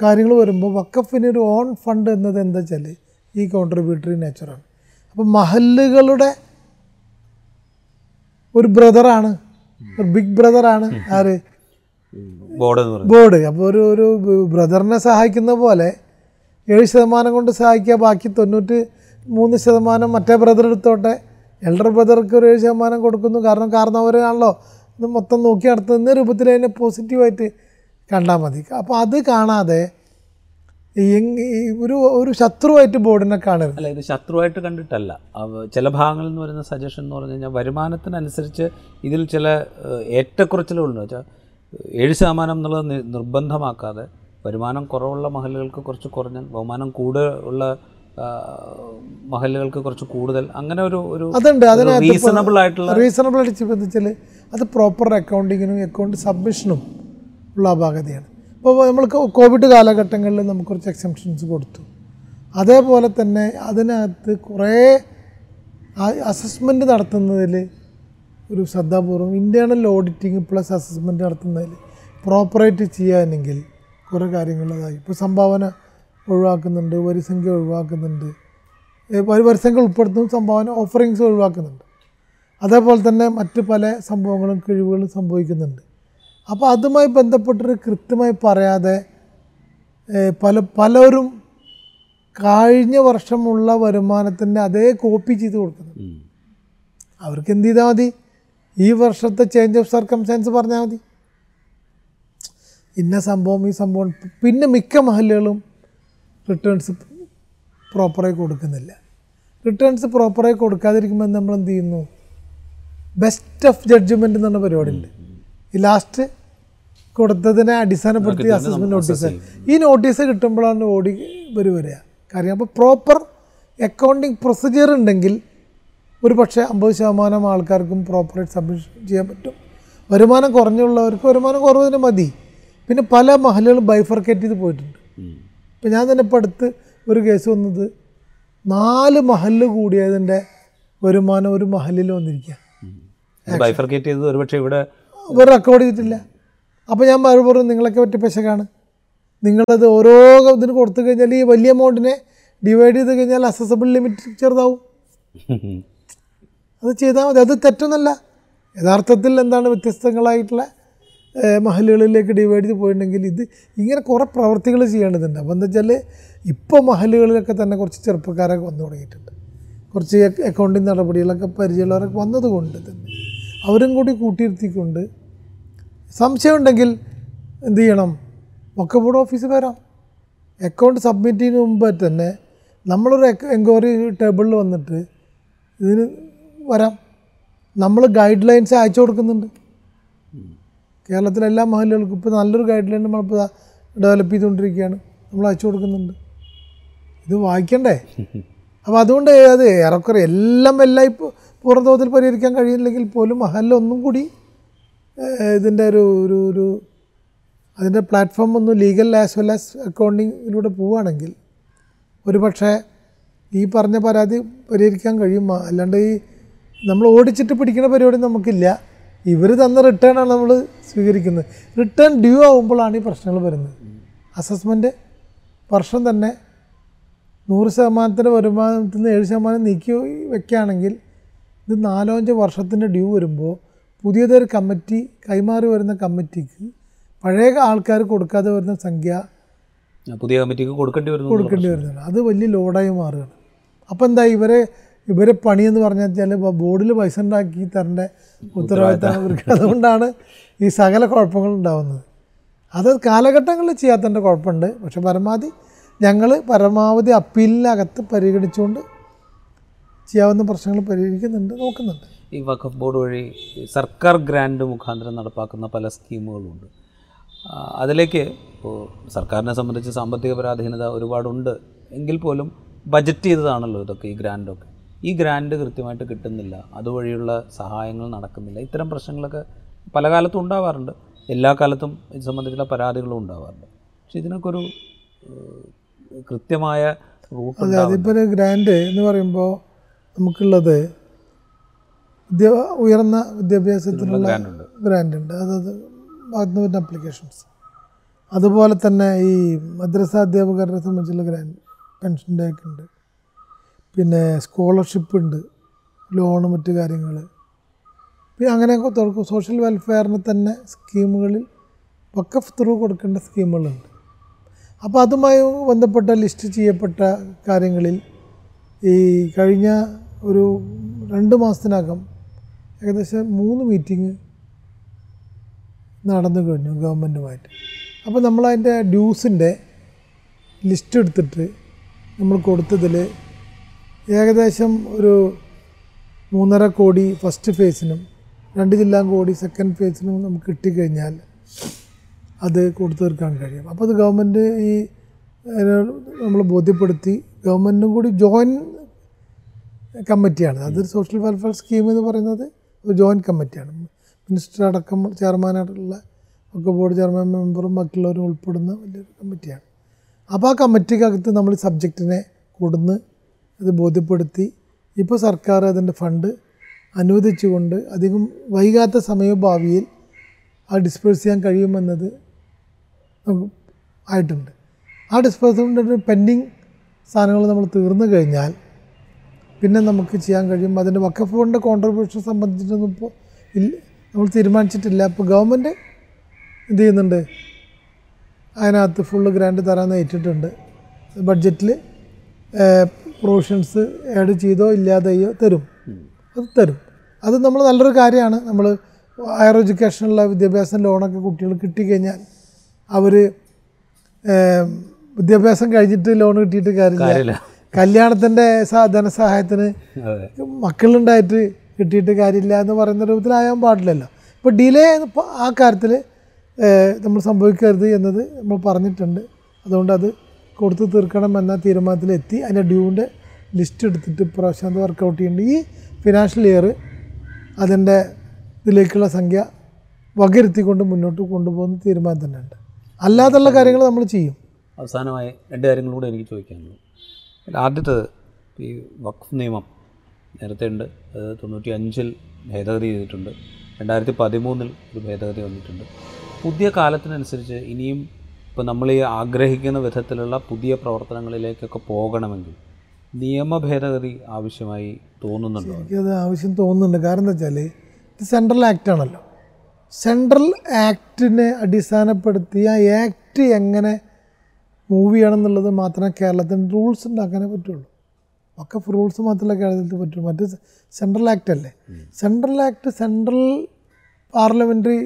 കാര്യങ്ങൾ വരുമ്പോൾ വക്കഫിന് ഒരു ഓൺ ഫണ്ട് എന്നത് എന്താ വെച്ചാൽ ഈ കോൺട്രിബ്യൂട്ടറി നേച്ചറാണ് അപ്പോൾ മഹല്ലുകളുടെ ഒരു ബ്രദറാണ്. ഒരു ബിഗ് ബ്രദറാണ്. ആര്? Board board. അപ്പോൾ ഒരു ഒരു ബ്രദറിനെ സഹായിക്കുന്ന പോലെ ഏഴ് ശതമാനം കൊണ്ട് സഹായിക്കുക ബാക്കി തൊണ്ണൂറ്റി മൂന്ന് ശതമാനം മറ്റേ ബ്രദർ എടുത്തോട്ടെ. എൽഡർ ബ്രദർക്ക് ഒരു ഏഴ് ശതമാനം കൊടുക്കുന്നു. കാരണം കാരണം അവരാണല്ലോ. ഇത് മൊത്തം നോക്കി നടത്തുന്ന രൂപത്തിൽ അതിനെ പോസിറ്റീവായിട്ട് കണ്ടാൽ മതി. അപ്പോൾ അത് കാണാതെ ഒരു ഒരു ശത്രുവായിട്ട് ബോർഡിനെ കാണരുത്. അല്ല ഇത് ശത്രുവായിട്ട് കണ്ടിട്ടല്ല. ചില ഭാഗങ്ങളിൽ നിന്ന് വരുന്ന സജഷൻ എന്ന് പറഞ്ഞു കഴിഞ്ഞാൽ വരുമാനത്തിനനുസരിച്ച് ഇതിൽ ചില ഏറ്റക്കുറച്ചിലുണ്ട് വെച്ചാൽ ഏഴ് ശതമാനം എന്നുള്ളത് നിർബന്ധമാക്കാതെ വരുമാനം കുറവുള്ള മഹലുകൾക്ക് കുറച്ച് കുറഞ്ഞ ബഹുമാനം കൂടുതലുള്ള മഹലുകൾക്ക് കുറച്ച് കൂടുതൽ അങ്ങനെ ഒരു ഒരു അതുണ്ട്. അതിനകത്ത് റീസണബിൾ ആയിട്ടുള്ള റീസണബിൾ ആയിട്ട് ചിന്തിച്ചാൽ അത് പ്രോപ്പർ അക്കൗണ്ടിങ്ങിനും അക്കൗണ്ട് സബ്മിഷനും ഉള്ള അപാകതയാണ്. ഇപ്പോൾ നമ്മൾ കോവിഡ് കാലഘട്ടങ്ങളിൽ നമുക്ക് കുറച്ച് എക്സംഷൻസ് കൊടുത്തു. അതേപോലെ തന്നെ അതിനകത്ത് കുറേ അസസ്മെന്റ് നടത്തുന്നതിൽ ഒരു ശ്രദ്ധാപൂർവം ഇന്റേർണൽ ഓഡിറ്റിംഗ് പ്ലസ് അസസ്മെന്റ് നടത്തുന്നതിൽ പ്രോപ്പറായിട്ട് ചെയ്യാനെങ്കിൽ കുറേ കാര്യങ്ങളതായി ഇപ്പോൾ സംഭാവന ഒഴിവാക്കുന്നുണ്ട് വരിസംഖ്യ ഒഴിവാക്കുന്നുണ്ട് വരിസംഖ്യ ഉൾപ്പെടുത്തുന്ന സംഭാവന ഓഫറിങ്സ് ഒഴിവാക്കുന്നുണ്ട്. അതേപോലെ തന്നെ മറ്റ് പല സംഭവങ്ങളും കിഴിവുകളും സംഭവിക്കുന്നുണ്ട്. അപ്പോൾ അതുമായി ബന്ധപ്പെട്ടൊരു കൃത്യമായി പറയാതെ പല പലരും കഴിഞ്ഞ വർഷമുള്ള വരുമാനത്തിന്റെ അതേ കോപ്പി ചെയ്ത് കൊടുക്കുന്നു അവർക്ക് എന്ത് ചെയ്താൽ മതി? ഈ വർഷത്തെ ചേഞ്ച് ഓഫ് സർക്കംസ്റ്റാൻസ് പറഞ്ഞാൽ മതി. ഇന്ന സംഭവം ഈ സംഭവം പിന്നെ മിക്ക മഹലുകളും റിട്ടേൺസ് പ്രോപ്പറായി കൊടുക്കുന്നില്ല. റിട്ടേൺസ് പ്രോപ്പറായി കൊടുക്കാതിരിക്കുമ്പോൾ നമ്മൾ എന്ത് ചെയ്യുന്നു? ബെസ്റ്റ് ഓഫ് ജഡ്ജ്മെന്റ് എന്ന് പറഞ്ഞ പരിപാടിയുണ്ട് ഈ ലാസ്റ്റ് കൊടുത്തതിനെ അടിസ്ഥാനപ്പെടുത്തി അസസ്മെന്റ് നോട്ടീസ് ഈ നോട്ടീസ് കിട്ടുമ്പോഴാണ് ഓടി ഇവർ വരിക. കാര്യം അപ്പോൾ പ്രോപ്പർ അക്കൗണ്ടിങ് പ്രൊസീജിയർ ഉണ്ടെങ്കിൽ ഒരു പക്ഷേ അമ്പത് ശതമാനം ആൾക്കാർക്കും പ്രോപ്പറായിട്ട് സബ്മിഷൻ ചെയ്യാൻ പറ്റും. വരുമാനം കുറഞ്ഞുള്ളവർക്ക് വരുമാനം കുറവതിന് മതി. പിന്നെ പല മഹലുകളും ബൈഫർക്കേറ്റ് ചെയ്ത് പോയിട്ടുണ്ട്. ഇപ്പം ഞാൻ തന്നെ ഇപ്പോൾ അടുത്ത് ഒരു കേസ് വന്നത് നാല് മഹൽ കൂടിയതിന്റെ വരുമാനം ഒരു മഹലിൽ വന്നിരിക്കുക ബൈഫർക്കേറ്റ് ചെയ്തത് ഒരുപക്ഷെ ഇവിടെ റെക്കോർഡ് ചെയ്തിട്ടില്ല. അപ്പോൾ ഞാൻ മറുപടി പറഞ്ഞു നിങ്ങളൊക്കെ പറ്റിയ പെശകാണ്. നിങ്ങളത് ഓരോ ഇതിന് കൊടുത്തു കഴിഞ്ഞാൽ ഈ വലിയ എമൗണ്ടിനെ ഡിവൈഡ് ചെയ്ത് കഴിഞ്ഞാൽ അസസബിൾ ലിമിറ്റ് ചെറുതാവും. അത് ചെയ്താൽ മതി. അത് തെറ്റൊന്നല്ല. യഥാർത്ഥത്തിൽ എന്താണ് വ്യത്യസ്തങ്ങളായിട്ടുള്ള മഹലുകളിലേക്ക് ഡിവൈഡ് ചെയ്ത് പോയിട്ടുണ്ടെങ്കിൽ ഇത് ഇങ്ങനെ കുറേ പ്രവർത്തികൾ ചെയ്യേണ്ടതുണ്ട്. അപ്പോൾ എന്താ വെച്ചാൽ ഇപ്പോൾ മഹലുകളിലൊക്കെ തന്നെ കുറച്ച് ചെറുപ്പക്കാരൊക്കെ വന്നു തുടങ്ങിയിട്ടുണ്ട്. കുറച്ച് അക്കൗണ്ടിങ് നടപടികളൊക്കെ പരിചയമുള്ളവരൊക്കെ വന്നതുകൊണ്ട് തന്നെ. അവരും കൂടി കൂട്ടിയിരുത്തിക്കൊണ്ട് സംശയമുണ്ടെങ്കിൽ എന്ത് ചെയ്യണം? ഒക്കെ ബോർഡ് ഓഫീസിൽ വരാം അക്കൗണ്ട് സബ്മിറ്റ് ചെയ്യുന്ന മുമ്പ് തന്നെ നമ്മളൊരു എൻക്വയറി ടേബിളിൽ വന്നിട്ട് ഇതിന് വരാം. നമ്മൾ ഗൈഡ് ലൈൻസ് അയച്ചു കൊടുക്കുന്നുണ്ട്. കേരളത്തിലെ എല്ലാ മഹലുകൾക്കും ഇപ്പോൾ നല്ലൊരു ഗൈഡ് ലൈൻ നമ്മളിപ്പോൾ ഡെവലപ്പ് ചെയ്തുകൊണ്ടിരിക്കുകയാണ്. നമ്മൾ അയച്ചു കൊടുക്കുന്നുണ്ട്. ഇത് വായിക്കണ്ടേ? അപ്പോൾ അതുകൊണ്ട് അത് ഏറെക്കുറെ എല്ലാം എല്ലാം ഇപ്പോൾ പൂർണതോതിൽ പരിഹരിക്കാൻ കഴിയുന്നില്ലെങ്കിൽ പോലും മഹല്ലൊന്നും കൂടി ഇതിന്റെ ഒരു ഒരു ഒരു അതിന്റെ പ്ലാറ്റ്ഫോം ഒന്ന് ലീഗൽ ആസ് വെൽ ആസ് അക്കൗണ്ടിങ്ങിലൂടെ പോവുകയാണെങ്കിൽ ഒരു പക്ഷേ ഈ പറഞ്ഞ പരാതി പരിഹരിക്കാൻ കഴിയും അല്ലാണ്ട് ഈ നമ്മൾ ഓടിച്ചിട്ട് പിടിക്കുന്ന പരിപാടി നമുക്കില്ല. ഇവർ തന്ന റിട്ടേൺ ആണ് നമ്മൾ സ്വീകരിക്കുന്നത്. റിട്ടേൺ ഡ്യൂ ആകുമ്പോഴാണ് ഈ പ്രശ്നങ്ങൾ വരുന്നത്. അസസ്മെന്റ് വർഷം തന്നെ നൂറ് ശതമാനത്തിന്റെ വരുമാനത്തിൽ നിന്ന് ഏഴ് ശതമാനം നീക്കി വെക്കുകയാണെങ്കിൽ ഇത് നാലോ അഞ്ച് വർഷത്തിന്റെ ഡ്യൂ വരുമ്പോൾ പുതിയതൊരു കമ്മിറ്റി കൈമാറി വരുന്ന കമ്മിറ്റിക്ക് പഴയ ആൾക്കാർ കൊടുക്കാതെ വരുന്ന സംഖ്യ പുതിയ കമ്മിറ്റിക്ക് കൊടുക്കേണ്ടി വരുന്നു കൊടുക്കേണ്ടി വരുന്നുണ്ട്. അത് വലിയ ലോഡായി മാറുകയാണ്. അപ്പോൾ എന്താ ഇവരെ ഇവരെ പണിയെന്ന് പറഞ്ഞാൽ വെച്ചാൽ ബോർഡിൽ പൈസ ഉണ്ടാക്കി തരേണ്ട ഉത്തരവാദിത്തമാണ് ഇവർക്ക് അതുകൊണ്ടാണ് ഈ സകല കുഴപ്പങ്ങൾ ഉണ്ടാവുന്നത്. അത് കാലഘട്ടങ്ങളിൽ ചെയ്യാത്തതിന്റെ കുഴപ്പമുണ്ട്. പക്ഷെ പരമാവധി ഞങ്ങൾ പരമാവധി അപ്പീലിനകത്ത് പരിഗണിച്ചുകൊണ്ട് ചെയ്യാവുന്ന പ്രശ്നങ്ങൾ പരിഹരിക്കുന്നുണ്ട് നോക്കുന്നുണ്ട്. ഈ വഖഫ് ബോർഡ് വഴി സർക്കാർ ഗ്രാൻഡ് മുഖാന്തരം നടപ്പാക്കുന്ന പല സ്കീമുകളുണ്ട്. അതിലേക്ക് ഇപ്പോൾ സർക്കാരിനെ സംബന്ധിച്ച് സാമ്പത്തിക പരാധീനത ഒരുപാടുണ്ട്. എങ്കിൽ പോലും ബജറ്റ് ചെയ്തതാണല്ലോ ഇതൊക്കെ ഈ ഗ്രാൻഡൊക്കെ ഈ ഗ്രാൻഡ് കൃത്യമായിട്ട് കിട്ടുന്നില്ല. അതുവഴിയുള്ള സഹായങ്ങൾ നടക്കുന്നില്ല. ഇത്തരം പ്രശ്നങ്ങളൊക്കെ പല കാലത്തും ഉണ്ടാവാറുണ്ട്. എല്ലാ കാലത്തും ഇത് സംബന്ധിച്ചുള്ള പരാതികളും ഉണ്ടാവാറുണ്ട്. പക്ഷെ ഇതിനൊക്കെ ഒരു കൃത്യമായ റൂട്ട് അതെ അതിപ്പോൾ ഗ്രാൻഡ് എന്ന് പറയുമ്പോൾ നമുക്കുള്ളത് വിദ്യ ഉയർന്ന വിദ്യാഭ്യാസത്തിനുള്ള ഗ്രാൻഡ് ഉണ്ട്. അതത് വരുന്ന അപ്ലിക്കേഷൻസ് അതുപോലെ തന്നെ ഈ മദ്രസ അധ്യാപകരെ സംബന്ധിച്ചുള്ള ഗ്രാൻഡ് പെൻഷന്റെ ഒക്കെ ഉണ്ട്. പിന്നെ സ്കോളർഷിപ്പ് ഉണ്ട്. ലോണ് മറ്റു കാര്യങ്ങൾ പിന്നെ അങ്ങനെയൊക്കെ തുറക്കും സോഷ്യൽ വെൽഫെയറിന് തന്നെ സ്കീമുകളിൽ വക്കഫ് ത്രൂ കൊടുക്കേണ്ട സ്കീമുകളുണ്ട്. അപ്പോൾ അതുമായി ബന്ധപ്പെട്ട ലിസ്റ്റ് ചെയ്യപ്പെട്ട കാര്യങ്ങളിൽ ഈ കഴിഞ്ഞ ഒരു രണ്ട് മാസത്തിനകം ഏകദേശം മൂന്ന് മീറ്റിംഗ് നടന്നു കഴിഞ്ഞു ഗവൺമെന്റുമായിട്ട് അപ്പോൾ നമ്മൾ അതിന്റെ ഡ്യൂസിന്റെ ലിസ്റ്റ് എടുത്തിട്ട് നമ്മൾ കൊടുത്തതിൽ ഏകദേശം ഒരു മൂന്നര കോടി ഫസ്റ്റ് ഫേസിനും രണ്ട് ജില്ലാ കോടി സെക്കൻഡ് ഫേസിനും നമുക്ക് കിട്ടിക്കഴിഞ്ഞാൽ അത് കൊടുത്തു തീർക്കാൻ കഴിയും. അപ്പോൾ അത് ഗവൺമെന്റ് ഈ നമ്മൾ ബോധ്യപ്പെടുത്തി ഗവൺമെന്റും കൂടി ജോയിൻ കമ്മിറ്റിയാണ് അതൊരു സോഷ്യൽ വെൽഫെയർ സ്കീം എന്ന് പറയുന്നത് ജോയിന്റ് കമ്മിറ്റിയാണ്. മിനിസ്റ്റർ അടക്കം ചെയർമാനായിട്ടുള്ള ഒക്കെ ബോർഡ് ചെയർമാൻ മെമ്പറും ബാക്കിയുള്ളവരും ഉൾപ്പെടുന്ന വലിയൊരു കമ്മിറ്റിയാണ്. അപ്പോൾ ആ കമ്മിറ്റിക്കകത്ത് നമ്മൾ സബ്ജക്റ്റിനെ കൊടുന്ന് ഇത് ബോധ്യപ്പെടുത്തി ഇപ്പോൾ സർക്കാർ അതിന്റെ ഫണ്ട് അനുവദിച്ചുകൊണ്ട് അധികം വൈകാത്ത സമയഭാവിയിൽ ആ ഡിസ്പേഴ്സ് ചെയ്യാൻ കഴിയുമെന്നത് ആയിട്ടുണ്ട്. ആ ഡിസ്പേഴ്സ്മെന്റ് പെൻഡിങ് സാധനങ്ങൾ നമ്മൾ തീർന്നു കഴിഞ്ഞാൽ പിന്നെ നമുക്ക് ചെയ്യാൻ കഴിയും. അതിന്റെ വക്കഫ് ഫണ്ട് കോൺട്രിബ്യൂഷൻ സംബന്ധിച്ചിട്ടൊന്നും ഇപ്പോൾ ഇല്ല നമ്മൾ തീരുമാനിച്ചിട്ടില്ല. അപ്പോൾ ഗവൺമെന്റ് എന്ത് ചെയ്യുന്നുണ്ട്? അതിനകത്ത് ഫുള്ള് ഗ്രാൻഡ് തരാമെന്ന് ഏറ്റിട്ടുണ്ട്. ബഡ്ജറ്റിൽ പ്രൊവിഷൻസ് ആഡ് ചെയ്തോ ഇല്ലാതെയോ തരും. അത് തരും. അത് നമ്മൾ നല്ലൊരു കാര്യമാണ്. നമ്മൾ ഹയർ എഡ്യൂക്കേഷനുള്ള വിദ്യാഭ്യാസം ലോണൊക്കെ കുട്ടികൾ കിട്ടിക്കഴിഞ്ഞാൽ അവർ വിദ്യാഭ്യാസം കഴിഞ്ഞിട്ട് ലോൺ കിട്ടിയിട്ട് കാര്യമില്ല. കല്യാണത്തിന്റെ ധനസഹായത്തിന് മക്കളുണ്ടായിട്ട് കിട്ടിയിട്ട് കാര്യമില്ല എന്ന് പറയുന്ന രൂപത്തിലായാൻ പാടില്ലല്ലോ. ഇപ്പോൾ ഡിലേ ആ കാര്യത്തിൽ നമ്മൾ സംഭവിക്കരുത് എന്നത് നമ്മൾ പറഞ്ഞിട്ടുണ്ട്. അതുകൊണ്ട് അത് കൊടുത്തു തീർക്കണം എന്ന തീരുമാനത്തിലെത്തി. അതിന്റെ ഡ്യൂവിന്റെ ലിസ്റ്റ് എടുത്തിട്ട് ഇപ്രാവശ്യം അത് വർക്കൗട്ട് ചെയ്യുന്നുണ്ട് ഈ ഫിനാൻഷ്യൽ ഇയർ അതിന്റെ ഇതിലേക്കുള്ള സംഖ്യ വകരുത്തിക്കൊണ്ട് മുന്നോട്ട് കൊണ്ടുപോകുന്ന തീരുമാനം തന്നെയുണ്ട്. അല്ലാതുള്ള കാര്യങ്ങൾ നമ്മൾ ചെയ്യും. അവസാനമായി രണ്ട് കാര്യങ്ങളും കൂടെ എനിക്ക് ചോദിക്കാനുള്ളൂ. ആദ്യത്തേത് ഈ വഖഫ് നിയമം നേരത്തെ ഉണ്ട് അത് തൊണ്ണൂറ്റി അഞ്ചിൽ ഭേദഗതി ചെയ്തിട്ടുണ്ട്. രണ്ടായിരത്തി പതിമൂന്നിൽ ഒരു ഭേദഗതി വന്നിട്ടുണ്ട്. പുതിയ കാലത്തിനനുസരിച്ച് ഇനിയും ഇപ്പോൾ നമ്മൾ ഈ ആഗ്രഹിക്കുന്ന വിധത്തിലുള്ള പുതിയ പ്രവർത്തനങ്ങളിലേക്കൊക്കെ പോകണമെങ്കിൽ നിയമ ഭേദഗതി ആവശ്യമായി തോന്നുന്നുണ്ടോ? എനിക്കത് ആവശ്യം തോന്നുന്നുണ്ട്. കാരണം എന്താ വെച്ചാൽ ഇത് സെൻട്രൽ ആക്ട് ആണല്ലോ. സെൻട്രൽ ആക്ടിനെ അടിസ്ഥാനപ്പെടുത്തി ആ ആക്ട് എങ്ങനെ മൂവ് ചെയ്യണം എന്നുള്ളത് മാത്രമേ കേരളത്തിന് റൂൾസ് ഉണ്ടാക്കാനേ പറ്റുള്ളൂ. ഒക്കെ റൂൾസ് മാത്രമല്ല കേരളത്തിൽ പറ്റുള്ളൂ മറ്റ് സെൻട്രൽ ആക്ട് അല്ലേ? സെൻട്രൽ ആക്ട് സെൻട്രൽ പാർലമെന്ററി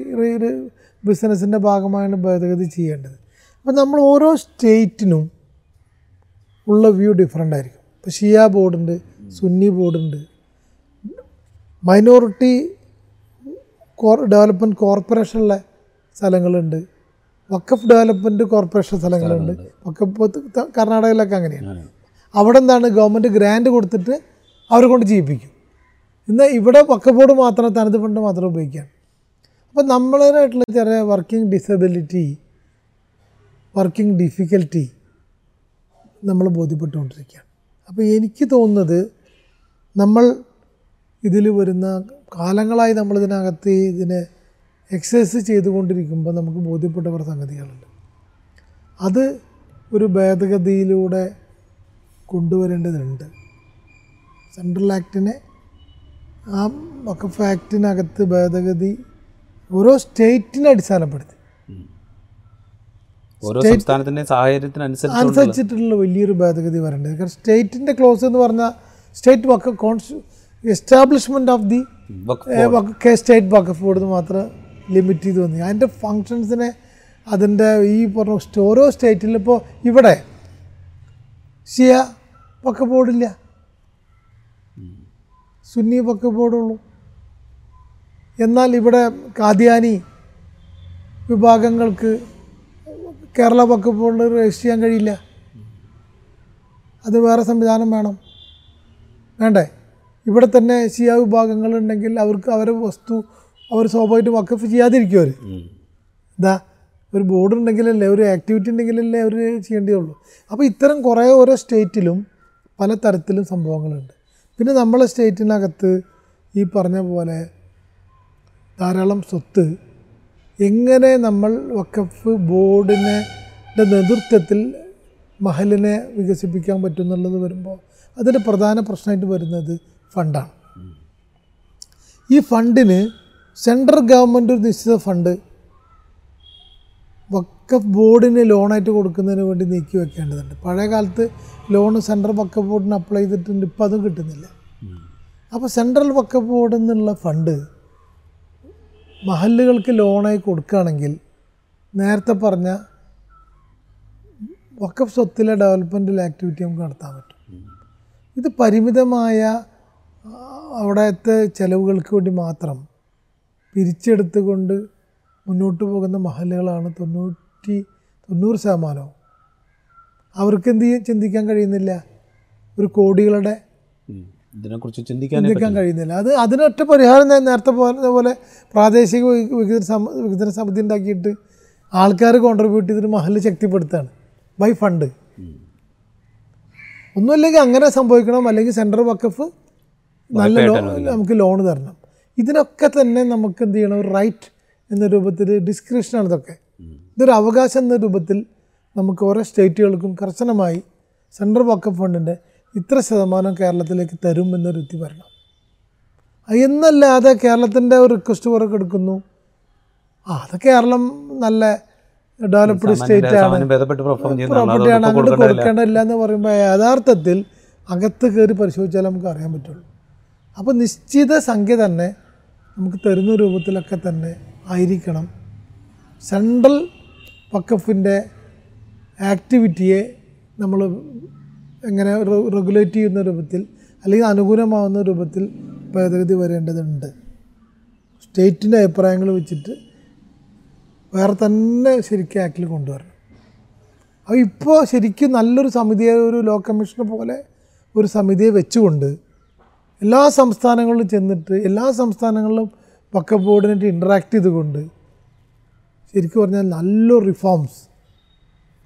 ബിസിനസ്സിന്റെ ഭാഗമായാണ് ഭേദഗതി ചെയ്യേണ്ടത്. അപ്പം നമ്മൾ ഓരോ സ്റ്റേറ്റിനും ഉള്ള വ്യൂ ഡിഫറെന്റ് ആയിരിക്കും. ഇപ്പോൾ ഷിയ ബോർഡുണ്ട് സുന്നി ബോർഡുണ്ട്. മൈനോറിറ്റി കോർ ഡെവലപ്മെന്റ് കോർപ്പറേഷനിലെ സ്ഥലങ്ങളുണ്ട്. വക്കഫ് ഡെവലപ്മെന്റ് കോർപ്പറേഷൻ സ്ഥലങ്ങളുണ്ട്. വക്കഫ് കർണാടകയിലൊക്കെ അങ്ങനെയാണ്. അവിടെ എന്താണ് ഗവൺമെന്റ് ഗ്രാൻഡ് കൊടുത്തിട്ട് അവരെ കൊണ്ട് ജീവിപ്പിക്കും. ഇന്ന് ഇവിടെ വക്കഫ് ബോർഡ് മാത്രം തനത് ഫണ്ട് മാത്രം ഉപയോഗിക്കുകയാണ്. അപ്പോൾ നമ്മളേതായിട്ടുള്ള ചെറിയ വർക്കിംഗ് ഡിസബിലിറ്റി വർക്കിംഗ് ഡിഫിക്കൽറ്റി നമ്മൾ ബോധ്യപ്പെട്ടുകൊണ്ടിരിക്കുകയാണ്. അപ്പോൾ എനിക്ക് തോന്നുന്നത് നമ്മൾ ഇതിൽ വരുന്ന കാലങ്ങളായി നമ്മളിതിനകത്ത് ഇതിനെ എക്സസൈസ് ചെയ്തുകൊണ്ടിരിക്കുമ്പോൾ നമുക്ക് ബോധ്യപ്പെട്ട കുറേ സംഗതികളുണ്ട് അത് ഒരു ഭേദഗതിയിലൂടെ കൊണ്ടുവരേണ്ടതുണ്ട്. സെൻട്രൽ ആക്ടിനെ ആ വക്കഫ് ആക്ടിനകത്ത് ഭേദഗതി ഓരോ സ്റ്റേറ്റിനെ അടിസ്ഥാനപ്പെടുത്തി. ഓരോ സാഹചര്യത്തിനനുസരിച്ച് അനുസരിച്ചിട്ടുള്ള വലിയൊരു ഭേദഗതി വരേണ്ടത്. കാരണം സ്റ്റേറ്റിന്റെ ക്ലോസ് എന്ന് പറഞ്ഞാൽ സ്റ്റേറ്റ് വക്ക const establishment of the state Waqf board മാത്രം ലിമിറ്റ് ചെയ്ത് വന്നു. അതിന്റെ ഫങ്ഷൻസിനെ അതിന്റെ ഈ പറഞ്ഞ ഓരോ സ്റ്റേറ്റിലും ഇപ്പോൾ ഇവിടെ ഷിയ പക്ക ബോർഡില്ല സുന്നി പക്ക ബോർഡുള്ളൂ എന്നാൽ ഇവിടെ കാദ്യാനി വിഭാഗങ്ങൾക്ക് കേരള പക്ക ബോർഡിൽ രജിസ്റ്റർ ചെയ്യാൻ കഴിയില്ല. അത് വേറെ സംവിധാനം വേണം. വേണ്ടേ? ഇവിടെ തന്നെ ഷിയ വിഭാഗങ്ങളുണ്ടെങ്കിൽ അവർക്ക് അവരുടെ വസ്തു അവർ സ്വാഭാവികമായിട്ടും വക്കഫ് ചെയ്യാതിരിക്കും അവർ ഇതാ ഒരു ബോർഡ് ഉണ്ടെങ്കിലല്ലേ ഒരു ആക്ടിവിറ്റി ഉണ്ടെങ്കിലല്ലേ അവർ ചെയ്യേണ്ടതുള്ളൂ. അപ്പോൾ ഇത്തരം കുറേ ഓരോ സ്റ്റേറ്റിലും പല തരത്തിലും സംഭവങ്ങളുണ്ട്. പിന്നെ നമ്മളെ സ്റ്റേറ്റിനകത്ത് ഈ പറഞ്ഞ പോലെ ധാരാളം സ്വത്ത് എങ്ങനെ നമ്മൾ വക്കഫ് ബോർഡിനെ നേതൃത്വത്തിൽ മഹലിനെ വികസിപ്പിക്കാൻ പറ്റും എന്നുള്ളത് വരുമ്പോൾ അതിന്റെ പ്രധാന പ്രശ്നമായിട്ട് വരുന്നത് ഫണ്ടാണ്. ഈ ഫണ്ടിന് സെൻട്രൽ ഗവൺമെന്റ് ഒരു നിശ്ചിത ഫണ്ട് വക്കഫ് ബോർഡിന് ലോണായിട്ട് കൊടുക്കുന്നതിന് വേണ്ടി നീക്കി വെക്കേണ്ടതുണ്ട്. പഴയ കാലത്ത് ലോൺ സെൻട്രൽ വക്കഫ് ബോർഡിന് അപ്ലൈ ചെയ്തിട്ടുണ്ട് ഇപ്പോൾ അതും കിട്ടുന്നില്ല. അപ്പോൾ സെൻട്രൽ വക്കഫ് ബോർഡിൽ നിന്നുള്ള ഫണ്ട് മഹല്ലുകൾക്ക് ലോണായി കൊടുക്കുകയാണെങ്കിൽ നേരത്തെ പറഞ്ഞ വക്കഫ് സ്വത്തിലെ ഡെവലപ്മെന്റിലെ ആക്ടിവിറ്റി നമുക്ക് നടത്താൻ പറ്റും. ഇത് പരിമിതമായ അവിടത്തെ ചെലവുകൾക്ക് വേണ്ടി മാത്രം പിരിച്ചെടുത്തുകൊണ്ട് മുന്നോട്ട് പോകുന്ന മഹലുകളാണ് തൊണ്ണൂറ്റി തൊണ്ണൂറ് ശതമാനവും. അവർക്ക് എന്ത് ചിന്തിക്കാൻ കഴിയുന്നില്ല? ഒരു കോടികളുടെ ഇതിനെക്കുറിച്ച് ചിന്തിക്കാൻ ചിന്തിക്കാൻ കഴിയുന്നില്ല. അത് അതിനൊറ്റ പരിഹാരം ഞാൻ നേരത്തെ പോലെ പോലെ പ്രാദേശിക വികസന സമ വികസന സമിതി ഉണ്ടാക്കിയിട്ട് ആൾക്കാർ കോൺട്രിബ്യൂട്ട് ചെയ്തിട്ട് മഹൽ ശക്തിപ്പെടുത്തുകയാണ് ബൈ ഫണ്ട് ഒന്നുമില്ലെങ്കിൽ അങ്ങനെ സംഭവിക്കണം. അല്ലെങ്കിൽ സെൻട്രൽ വക്കഫ് നല്ല ലോൺ നമുക്ക് ലോൺ തരണം. ഇതിനൊക്കെ തന്നെ നമുക്ക് എന്ത് ചെയ്യണം? ഒരു റൈറ്റ് എന്ന രൂപത്തിൽ ഡിസ്ക്രിപ്ഷനാണ് ഇതൊക്കെ. ഇതൊരു അവകാശം എന്ന രൂപത്തിൽ നമുക്ക് ഓരോ സ്റ്റേറ്റുകൾക്കും കർശനമായി സെൻട്രൽ വക്കഫ് ഫണ്ടിന്റെ ഇത്ര ശതമാനം കേരളത്തിലേക്ക് തരും എന്നൊരു യുക്തി വരണം. അത് എന്നല്ലാതെ കേരളത്തിന്റെ ഒരു റിക്വസ്റ്റ് പുറകെ എടുക്കുന്നു. ആ അത് കേരളം നല്ല ഡെവലപ്ഡ് സ്റ്റേറ്റ് ആണ്. പ്രോപ്പർട്ടിയാണ് അങ്ങോട്ട് കൊടുക്കേണ്ടതില്ല. എന്ന് പറയുമ്പോൾ യഥാർത്ഥത്തിൽ അകത്ത് കയറി പരിശോധിച്ചാൽ നമുക്ക് അറിയാൻ പറ്റുള്ളൂ. അപ്പോൾ നിശ്ചിത സംഖ്യ തന്നെ നമുക്ക് തരുന്ന രൂപത്തിലൊക്കെ തന്നെ ആയിരിക്കണം. സെൻട്രൽ വക്കഫിന്റെ ആക്ടിവിറ്റിയെ നമ്മൾ എങ്ങനെ റെഗുലേറ്റ് ചെയ്യുന്ന രൂപത്തിൽ അല്ലെങ്കിൽ അനുകൂലമാവുന്ന രൂപത്തിൽ ഭേദഗതി വരേണ്ടതുണ്ട്. സ്റ്റേറ്റിന്റെ അഭിപ്രായങ്ങൾ വെച്ചിട്ട് വേറെ തന്നെ ശരിക്കും ആക്ടിൽ കൊണ്ടുവരണം. അപ്പോൾ ഇപ്പോൾ ശരിക്കും നല്ലൊരു സമിതിയെ ഒരു ലോ കമ്മീഷനെ പോലെ ഒരു സമിതിയെ വെച്ചുകൊണ്ട് എല്ലാ സംസ്ഥാനങ്ങളിലും ചെന്നിട്ട് എല്ലാ സംസ്ഥാനങ്ങളിലും വക്ക ബോർഡിനായിട്ട് ഇൻട്രാക്ട് ചെയ്തുകൊണ്ട് ശരിക്കും പറഞ്ഞാൽ നല്ല റിഫോംസ്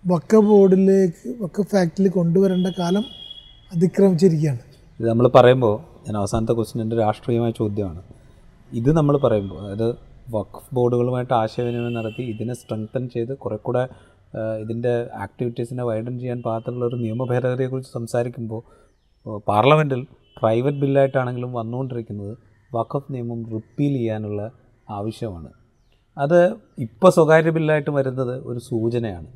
വക്ക ബോർഡിലേക്ക് വക്ക ഫാക്ടറിയിൽ കൊണ്ടുവരേണ്ട കാലം അതിക്രമിച്ചിരിക്കുകയാണ്. ഇത് നമ്മൾ പറയുമ്പോൾ ഞാൻ അവസാനത്തെ ക്വസ്റ്റ്യൻ എന്റെ രാഷ്ട്രീയമായ ചോദ്യമാണ്. ഇത് നമ്മൾ പറയുമ്പോൾ അതായത് വഖഫ് ബോർഡുകളുമായിട്ട് ആശയവിനിമയം നടത്തി ഇതിനെ സ്ട്രെങ്തൻ ചെയ്ത് കുറെ കൂടെ ഇതിന്റെ ആക്ടിവിറ്റീസിനെ വൈഡൻ ചെയ്യാൻ പാകത്തിലുള്ള ഒരു നിയമ ഭേദഗതിയെക്കുറിച്ച് സംസാരിക്കുമ്പോൾ പാർലമെന്റിൽ പ്രൈവറ്റ് ബില്ലായിട്ടാണെങ്കിലും വന്നുകൊണ്ടിരിക്കുന്നത് വഖഫ് നിയമം റിപ്പീൽ ചെയ്യാനുള്ള ആവശ്യമാണ്. അത് ഇപ്പോൾ സ്വകാര്യ ബില്ലായിട്ട് വരുന്നത് ഒരു സൂചനയാണ്.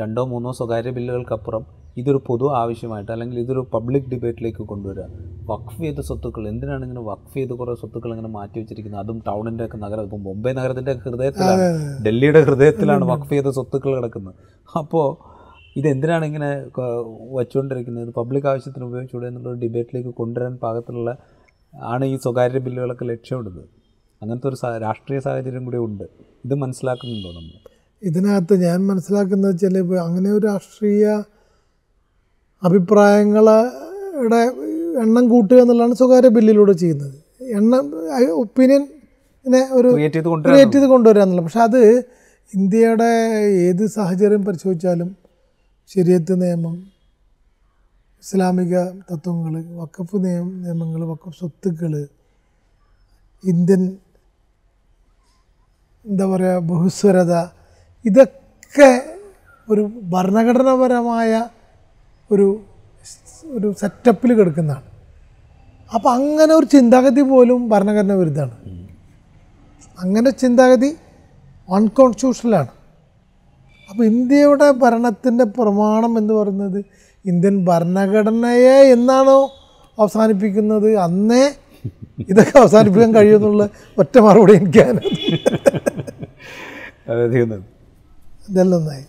രണ്ടോ മൂന്നോ സ്വകാര്യ ബില്ലുകൾക്കപ്പുറം ഇതൊരു പൊതു ആവശ്യമായിട്ട് അല്ലെങ്കിൽ ഇതൊരു പബ്ലിക് ഡിബേറ്റിലേക്ക് കൊണ്ടുവരിക. വഖഫ് ചെയ്ത സ്വത്തുക്കൾ എന്തിനാണ് ഇങ്ങനെ വഖഫ് ചെയ്ത് കുറേ സ്വത്തുക്കൾ ഇങ്ങനെ മാറ്റി വെച്ചിരിക്കുന്നത്? അതും ടൗണിന്റെ ഒക്കെ നഗരം ഇപ്പം മുംബൈ നഗരത്തിന്റെ ഹൃദയത്തിലാണ് ഡൽഹിയുടെ ഹൃദയത്തിലാണ് വഖഫ് ചെയ്ത സ്വത്തുക്കൾ കിടക്കുന്നത്. അപ്പോൾ ഇതെന്തിനാണ് ഇങ്ങനെ വച്ചുകൊണ്ടിരിക്കുന്നത്? ഇത് പബ്ലിക് ആവശ്യത്തിന് ഉപയോഗിച്ചുകൂടെ എന്നുള്ള ഡിബേറ്റിലേക്ക് കൊണ്ടുവരാൻ പാകത്തിലുള്ള ആണ് ഈ സ്വകാര്യ ബില്ലുകളൊക്കെ ലക്ഷ്യമിടുന്നത്. അങ്ങനത്തെ ഒരു രാഷ്ട്രീയ സാഹചര്യം കൂടി ഉണ്ട്. ഇത് മനസ്സിലാക്കുന്നുണ്ടോ നമ്മൾ? ഇതിനകത്ത് ഞാൻ മനസ്സിലാക്കുന്നത് വെച്ചാൽ ഇപ്പോൾ അങ്ങനെ ഒരു രാഷ്ട്രീയ അഭിപ്രായങ്ങളുടെ എണ്ണം കൂട്ടുക എന്നുള്ളതാണ് സ്വകാര്യ ബില്ലിലൂടെ ചെയ്യുന്നത്. എണ്ണം ഒപ്പീനിയനെ ഒരു ക്രിയേറ്റ് ചെയ്ത് കൊണ്ടുവരാന്നുള്ളത് പക്ഷെ അത് ഇന്ത്യയുടെ ഏത് സാഹചര്യം പരിശോധിച്ചാലും ശരിയത്ത് നിയമം ഇസ്ലാമിക തത്വങ്ങൾ വക്കഫ് നിയമ നിയമങ്ങൾ വക്കഫ് സ്വത്തുക്കൾ ഇന്ത്യൻ എന്താ പറയുക ബഹുസ്വരത ഇതൊക്കെ ഒരു ഭരണഘടനാപരമായ ഒരു ഒരു സെറ്റപ്പിൽ കിടക്കുന്നതാണ്. അപ്പോൾ അങ്ങനെ ഒരു ചിന്താഗതി പോലും ഭരണഘടന വിരുദ്ധമാണ് അങ്ങനെ ചിന്താഗതി അൺകോൺസ്റ്റിറ്റ്യൂഷണലാണ് അപ്പോൾ ഇന്ത്യയുടെ ഭരണത്തിന്റെ പ്രമാണം എന്ന് പറയുന്നത് ഇന്ത്യൻ ഭരണഘടനയെ എന്നാണോ അവസാനിപ്പിക്കുന്നത്? അന്നേ ഇതൊക്കെ അവസാനിപ്പിക്കാൻ കഴിയുമെന്നുള്ള ഒറ്റ മറുപടി എനിക്കാണ്. ഇതെല്ലാം ഒന്നായി